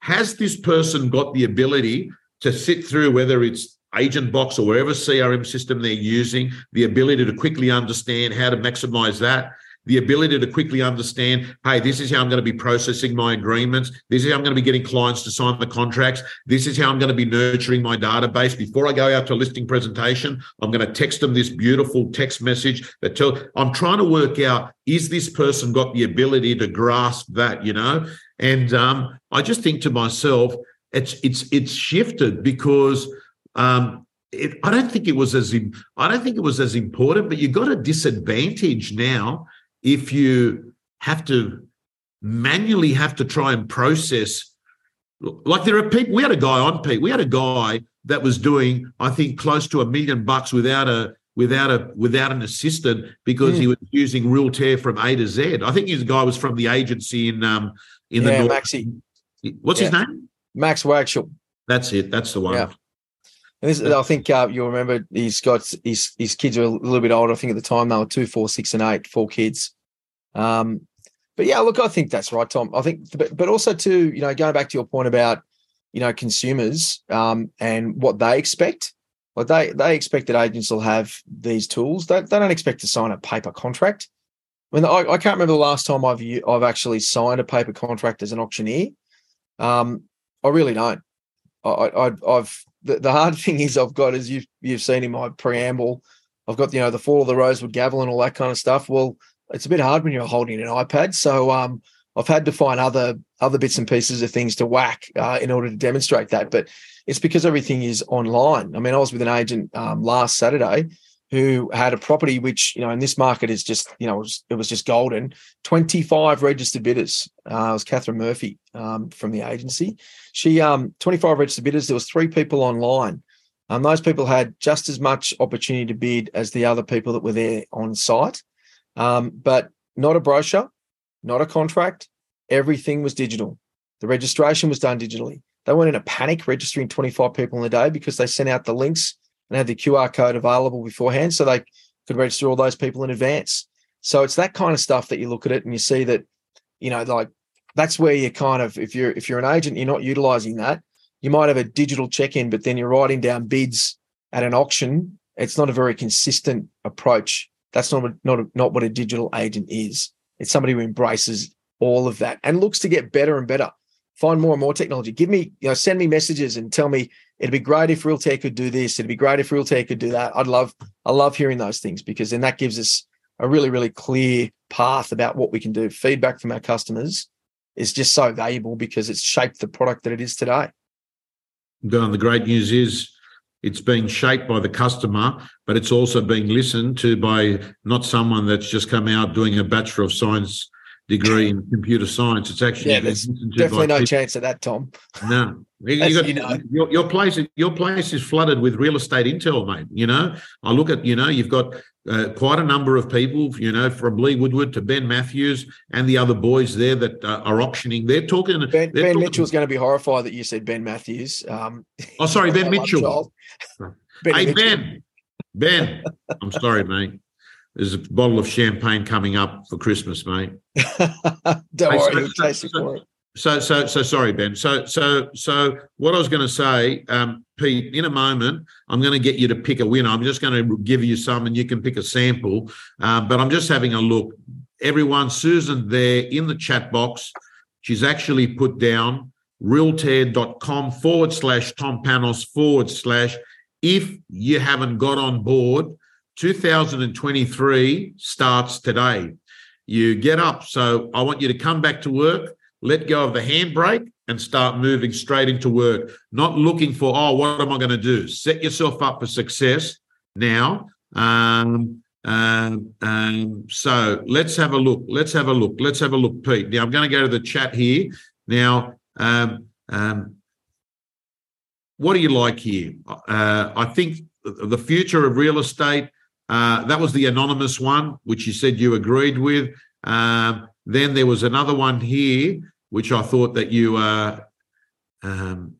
Has this person got the ability to sit through whether it's AgentBox or whatever CRM system they're using, the ability to quickly understand how to maximize that, the ability to quickly understand, hey, this is how I'm going to be processing my agreements. This is how I'm going to be getting clients to sign the contracts. This is how I'm going to be nurturing my database. Before I go out to a listing presentation, I'm going to text them this beautiful text message that tell I'm trying to work out, is this person got the ability to grasp that, you know? And um, I just think to myself, it's it's it's shifted because um, it, I don't think it was as I don't think it was as important. But you've got a disadvantage now if you have to manually have to try and process. Like there are people. We had a guy on Pete. We had a guy that was doing I think close to a million bucks without a without a without an assistant because mm. he was using Realtair from A to Z. I think his guy was from the agency in um in yeah, the North. Maxi. What's yeah. his name? Max Wagshall. That's it. That's the one. Yeah. And this, I think uh, you'll remember he's got his his kids are a little bit older. I think at the time they were two, four, six, and eight, four kids. Um, but yeah, look, I think that's right, Tom. I think, but, but also too, you know, going back to your point about you know consumers um, and what they expect. Like they they expect that agents will have these tools. They, they don't expect to sign a paper contract. I mean, I, I can't remember the last time I've I've actually signed a paper contract as an auctioneer. Um, I really don't. I, I have the, the hard thing is I've got as you've you've seen in my preamble, I've got you know the fall of the rosewood gavel and all that kind of stuff. Well, it's a bit hard when you're holding an iPad, so um, I've had to find other other bits and pieces of things to whack uh, in order to demonstrate that. But it's because everything is online. I mean, I was with an agent um, last Saturday who had a property which you know in this market is just you know it was, it was just golden. 25 registered bidders. Uh, it was catherine murphy um, from the agency. She um 25 registered bidders. There was three people online. And those people had just as much opportunity to bid as the other people that were there on site. Um, but not a brochure not a contract. Everything was digital. The registration was done digitally. They weren't in a panic registering 25 people in a day because they sent out the links and had the QR code available beforehand so they could register all those people in advance. So it's that kind of stuff that you look at it and you see that, you know, like that's where you're kind of if you're if you're an agent, you're not utilizing that. You might have a digital check-in, but then you're writing down bids at an auction. It's not a very consistent approach. That's not a, not a, not what a digital agent is. It's somebody who embraces all of that and looks to get better and better. Find more and more technology. Give me, you know, send me messages and tell me it'd be great if Realtair could do this. It'd be great if Realtair could do that. I'd love, I love hearing those things because then that gives us a really, really clear path about what we can do. Feedback from our customers is just so valuable because it's shaped the product that it is today. Don, the great news is it's being shaped by the customer, but it's also being listened to by not someone that's just come out doing a Bachelor of Science degree in computer science. It's actually yeah, there's definitely no people. chance of that, Tom. No, you got, you know. your, your place. Your place is flooded with real estate intel, mate. You know, I look at you know you've got uh, quite a number of people. You know, from Lee Woodward to Ben Matthews and the other boys there that uh, are auctioning. They're talking. Ben, they're ben talking, Mitchell's going to be horrified that you said Ben Matthews. Um, oh, sorry, Ben Mitchell. Ben hey, Mitchell. Ben. Ben, I'm sorry, mate. There's a bottle of champagne coming up for Christmas, mate. Don't hey, worry, so, so, so, so, so, so sorry, Ben. So, so, so, what I was going to say, um, Pete, in a moment, I'm going to get you to pick a winner. I'm just going to give you some, and you can pick a sample. Uh, but I'm just having a look. Everyone, Susan, there in the chat box, she's actually put down realtair.com forward slash Tom Panos forward slash. If you haven't got on board, 2023 starts today. You get up. So I want you to come back to work, let go of the handbrake, and start moving straight into work. Not looking for, oh, what am I going to do? Set yourself up for success now. Um, um, um, so let's have a look. Let's have a look. Let's have a look, Pete. Now I'm going to go to the chat here. Now, um, um, what do you like here? Uh, I think the future of real estate uh, that was the anonymous one, which you said you agreed with. Um, then there was another one here, which I thought that you. Uh, um,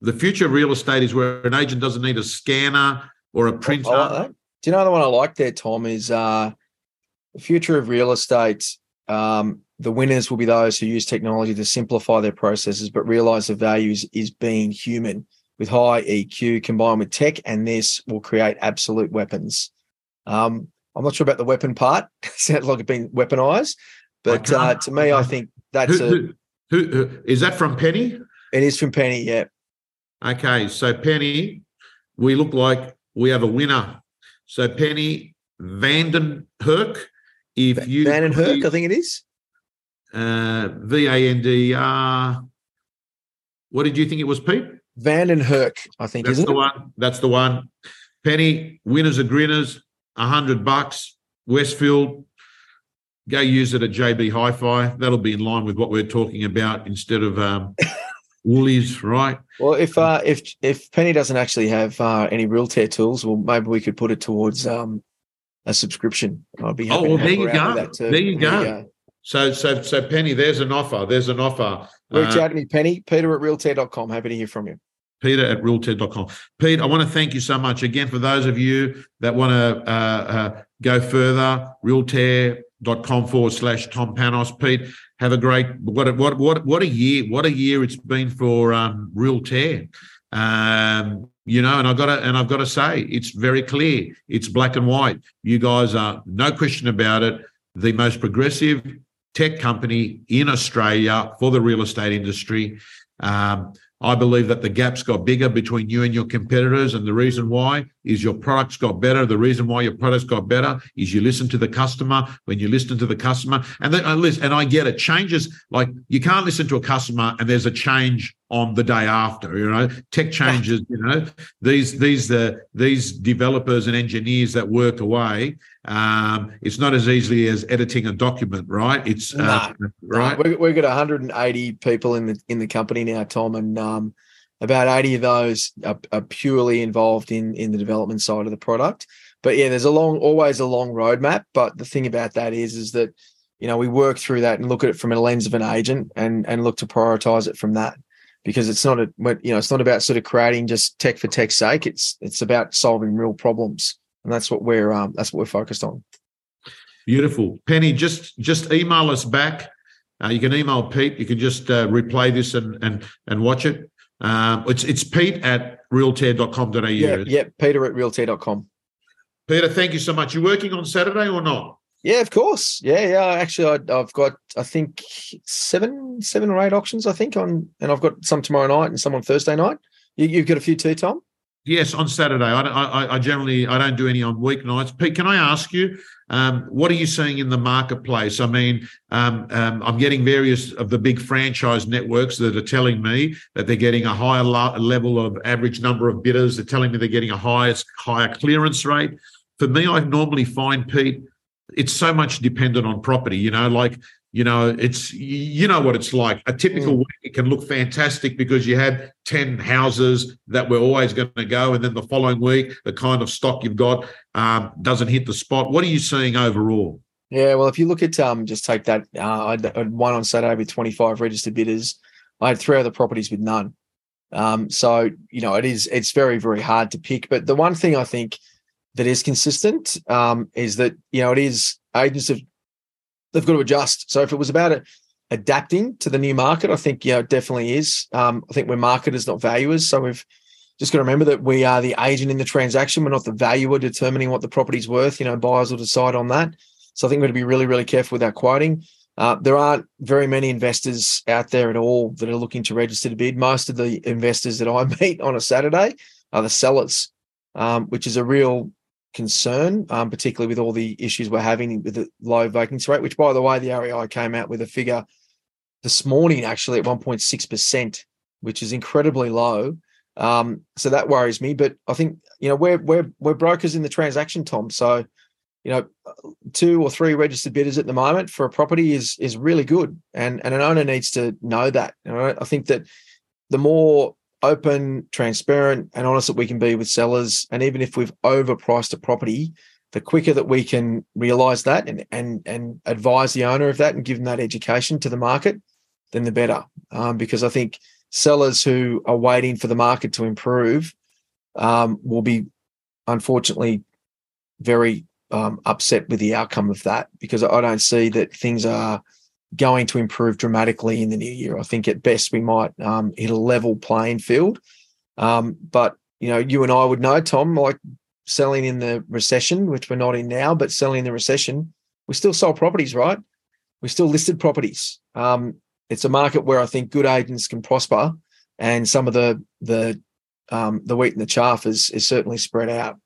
the future of real estate is where an agent doesn't need a scanner or a printer. Like Do you know the one I like there, Tom? Is uh, the future of real estate. Um, the winners will be those who use technology to simplify their processes, but realize the value is, is being human with high EQ combined with tech, and this will create absolute weapons. Um, I'm not sure about the weapon part. Sounds like it's been weaponized, but uh, to me, I think that's who, a. Who, who, who is that from Penny? It is from Penny. Yeah. Okay, so Penny, we look like we have a winner. So Penny Vanden Herk, if you Vanden Herk, I think it is. Uh, v A N D R. What did you think it was, Pete? Vanden Herk, I think, That's the it? one. That's the one. Penny, winners are grinners, a hundred bucks. Westfield, go use it at JB Hi-Fi. That'll be in line with what we're talking about instead of um, Woolies, right? Well, if uh, if if Penny doesn't actually have uh, any Realtair tools, well, maybe we could put it towards um, a subscription. I'd be happy Oh, well, to there you her out go. There you go. So, so, so, Penny, there's an offer. There's an offer. Reach Uh, out to me, Penny, Peter at realtair.com. Happy to hear from you. Peter at realtair.com. Pete, I want to thank you so much again for those of you that want to uh, uh, go further, realtair.com forward slash Tom Panos. Pete, have a great, what what, what, what a year, what a year it's been for um, Realtair. Um, you know, and I've got to, and I've got to say, it's very clear. It's black and white. You guys are, no question about it, the most progressive tech company in Australia for the real estate industry. Um, I believe that the gap's got bigger between you and your competitors. And the reason why is your products got better. The reason why your products got better is you listen to the customer. When you listen to the customer, and then I listen, and I get it, changes like you can't listen to a customer and there's a change on the day after. You know, tech changes. You know, these these the these developers and engineers that work away. Um, it's not as easily as editing a document, right? It's uh, right. We, we've got 180 people in the in the company now, Tom, and um, about 80 of those are, are purely involved in in the development side of the product. But yeah, there's a long, always a long roadmap. But the thing about that is, is that you know we work through that and look at it from a lens of an agent and and look to prioritize it from that because it's not a you know it's not about sort of creating just tech for tech's sake. It's it's about solving real problems, and that's what we're um, that's what we're focused on. Beautiful, Penny. Just just email us back. Uh, you can email Pete. You can just uh, replay this and and and watch it. Um, it's it's Pete at realtair.com.au. Yeah, yeah, Peter at realtair.com. Peter, thank you so much. You working on Saturday or not? Yeah, of course. Yeah, yeah. Actually, I, I've got I think seven, seven or eight auctions. I think on, and I've got some tomorrow night and some on Thursday night. You, you've got a few too, Tom. Yes, on Saturday. I, I, I generally I don't do any on weeknights. Pete, can I ask you, um, what are you seeing in the marketplace? I mean, um, um, I'm getting various of the big franchise networks that are telling me that they're getting a higher lo- level of average number of bidders. They're telling me they're getting a highest higher clearance rate. For me, I normally find Pete, it's so much dependent on property. You know, like you know, it's you know what it's like. A typical Mm. week it can look fantastic because you had 10 houses that were always going to go, and then the following week, the kind of stock you've got um, doesn't hit the spot. What are you seeing overall? Yeah, well, if you look at um, just take that, uh, I had I had one on Saturday with 25 registered bidders. I had three other properties with none. Um, so you know, it is it's very very hard to pick. But the one thing I think that is consistent um, is that you know it is agents have they've got to adjust. So if it was about adapting to the new market, I think yeah, it definitely is. Um, I think we're marketers, not valuers. So we've just got to remember that we are the agent in the transaction. We're not the valuer determining what the property's worth. You know, buyers will decide on that. So I think we're to be really, really careful with our quoting. Uh, there aren't very many investors out there at all that are looking to register to bid. Most of the investors that I meet on a Saturday are the sellers, um, which is a real concern, um, particularly with all the issues we're having with the low vacancy rate. Which, by the way, the REI came out with a figure this morning, actually at 1.6 percent, which is incredibly low. Um, so that worries me. But I think you know we're we're we're brokers in the transaction, Tom. So you know, two or three registered bidders at the moment for a property is is really good, and and an owner needs to know that. You know, I think that the more open, transparent, and honest that we can be with sellers, and even if we've overpriced a property, the quicker that we can realize that and and and advise the owner of that and give them that education to the market, then the better. Um, because I think sellers who are waiting for the market to improve um, will be unfortunately very um, upset with the outcome of that because I don't see that things are going to improve dramatically in the new year. I think at best we might um, hit a level playing field. Um, but you know, you and I would know, Tom, like selling in the recession, which we're not in now, but selling in the recession, we still sold properties, right? We still listed properties. Um, it's a market where I think good agents can prosper, and some of the the um, the wheat and the chaff is is certainly spread out,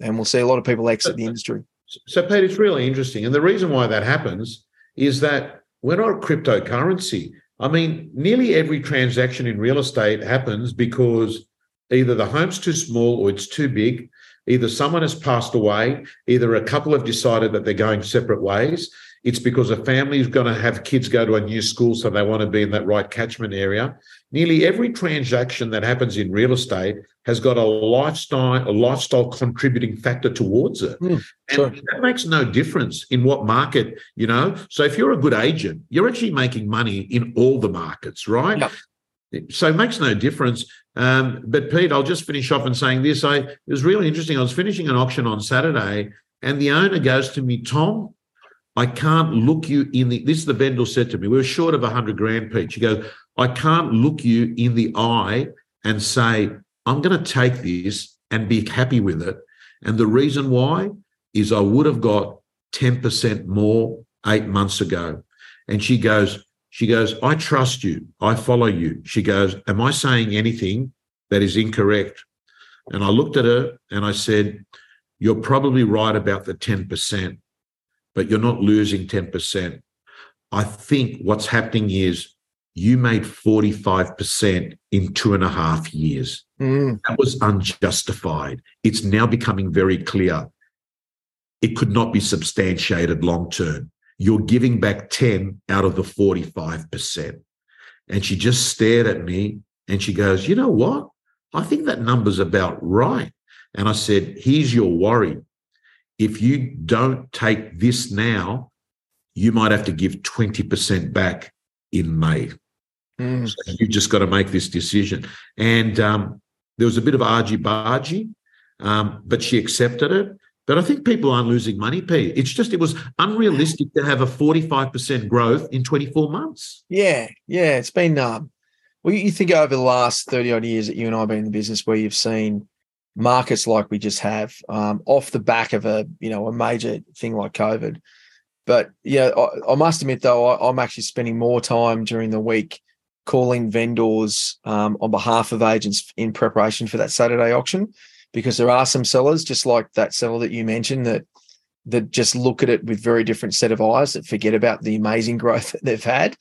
and we'll see a lot of people exit the industry. So, Pete, it's really interesting, and the reason why that happens is that we're not cryptocurrency. I mean, nearly every transaction in real estate happens because either the home's too small or it's too big. Either someone has passed away, either a couple have decided that they're going separate ways. It's because a family is going to have kids go to a new school, so they want to be in that right catchment area. Nearly every transaction that happens in real estate has got a lifestyle, a lifestyle contributing factor towards it. Mm, and that makes no difference in what market, you know. So if you're a good agent, you're actually making money in all the markets, right? Yep. So it makes no difference. Um, but Pete, I'll just finish off and saying this. I it was really interesting. I was finishing an auction on Saturday, and the owner goes to me, Tom, I can't look you in the. This is the vendor said to me. We were short of a hundred grand, Pete. She goes, I can't look you in the eye and say, I'm going to take this and be happy with it. And the reason why is I would have got 10% more eight months ago. And she goes, she goes, I trust you. I follow you. She goes, Am I saying anything that is incorrect? And I looked at her and I said, You're probably right about the 10%, but you're not losing 10%. I think what's happening is you made 45% in two and a half years. Mm. That was unjustified. It's now becoming very clear. It could not be substantiated long term. You're giving back 10 out of the 45%. And she just stared at me and she goes, You know what? I think that number's about right. And I said, Here's your worry. If you don't take this now, you might have to give 20% back in May. Mm. So you've just got to make this decision. And um, there was a bit of argy bargy, um, but she accepted it. But I think people aren't losing money, Pete. It's just it was unrealistic to have a 45% growth in 24 months. Yeah, yeah. It's been um well, you think over the last 30 odd years that you and I have been in the business where you've seen markets like we just have, um, off the back of a you know a major thing like COVID. But yeah, I, I must admit though, I, I'm actually spending more time during the week calling vendors um, on behalf of agents in preparation for that Saturday auction because there are some sellers, just like that seller that you mentioned, that that just look at it with very different set of eyes that forget about the amazing growth that they've had.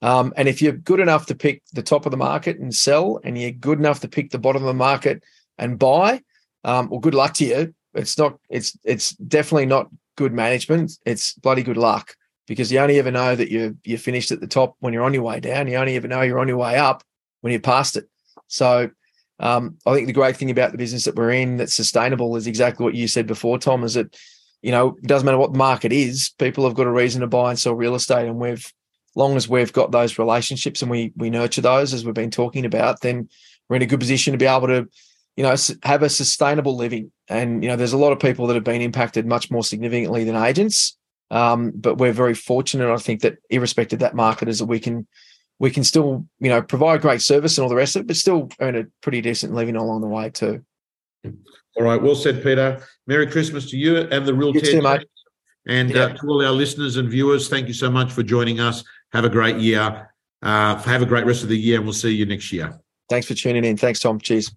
Um, and if you're good enough to pick the top of the market and sell, and you're good enough to pick the bottom of the market and buy, um, well, good luck to you. It's not. It's it's definitely not good management. It's bloody good luck because you only ever know that you you finished at the top when you're on your way down. You only ever know you're on your way up when you're past it. So um, I think the great thing about the business that we're in that's sustainable is exactly what you said before, Tom, is that, you know, it doesn't matter what the market is, people have got a reason to buy and sell real estate. And we've long as we've got those relationships and we we nurture those as we've been talking about, then we're in a good position to be able to, you know, have a sustainable living. And, you know, there's a lot of people that have been impacted much more significantly than agents. Um, but we're very fortunate, I think, that irrespective of that market, is that we can we can still, you know, provide great service and all the rest of it, but still earn a pretty decent living along the way too. All right, well said, Peter. Merry Christmas to you and the real you mate. And yeah. uh, to all our listeners and viewers, thank you so much for joining us. Have a great year. Uh, have a great rest of the year, and we'll see you next year. Thanks for tuning in. Thanks, Tom. Cheers.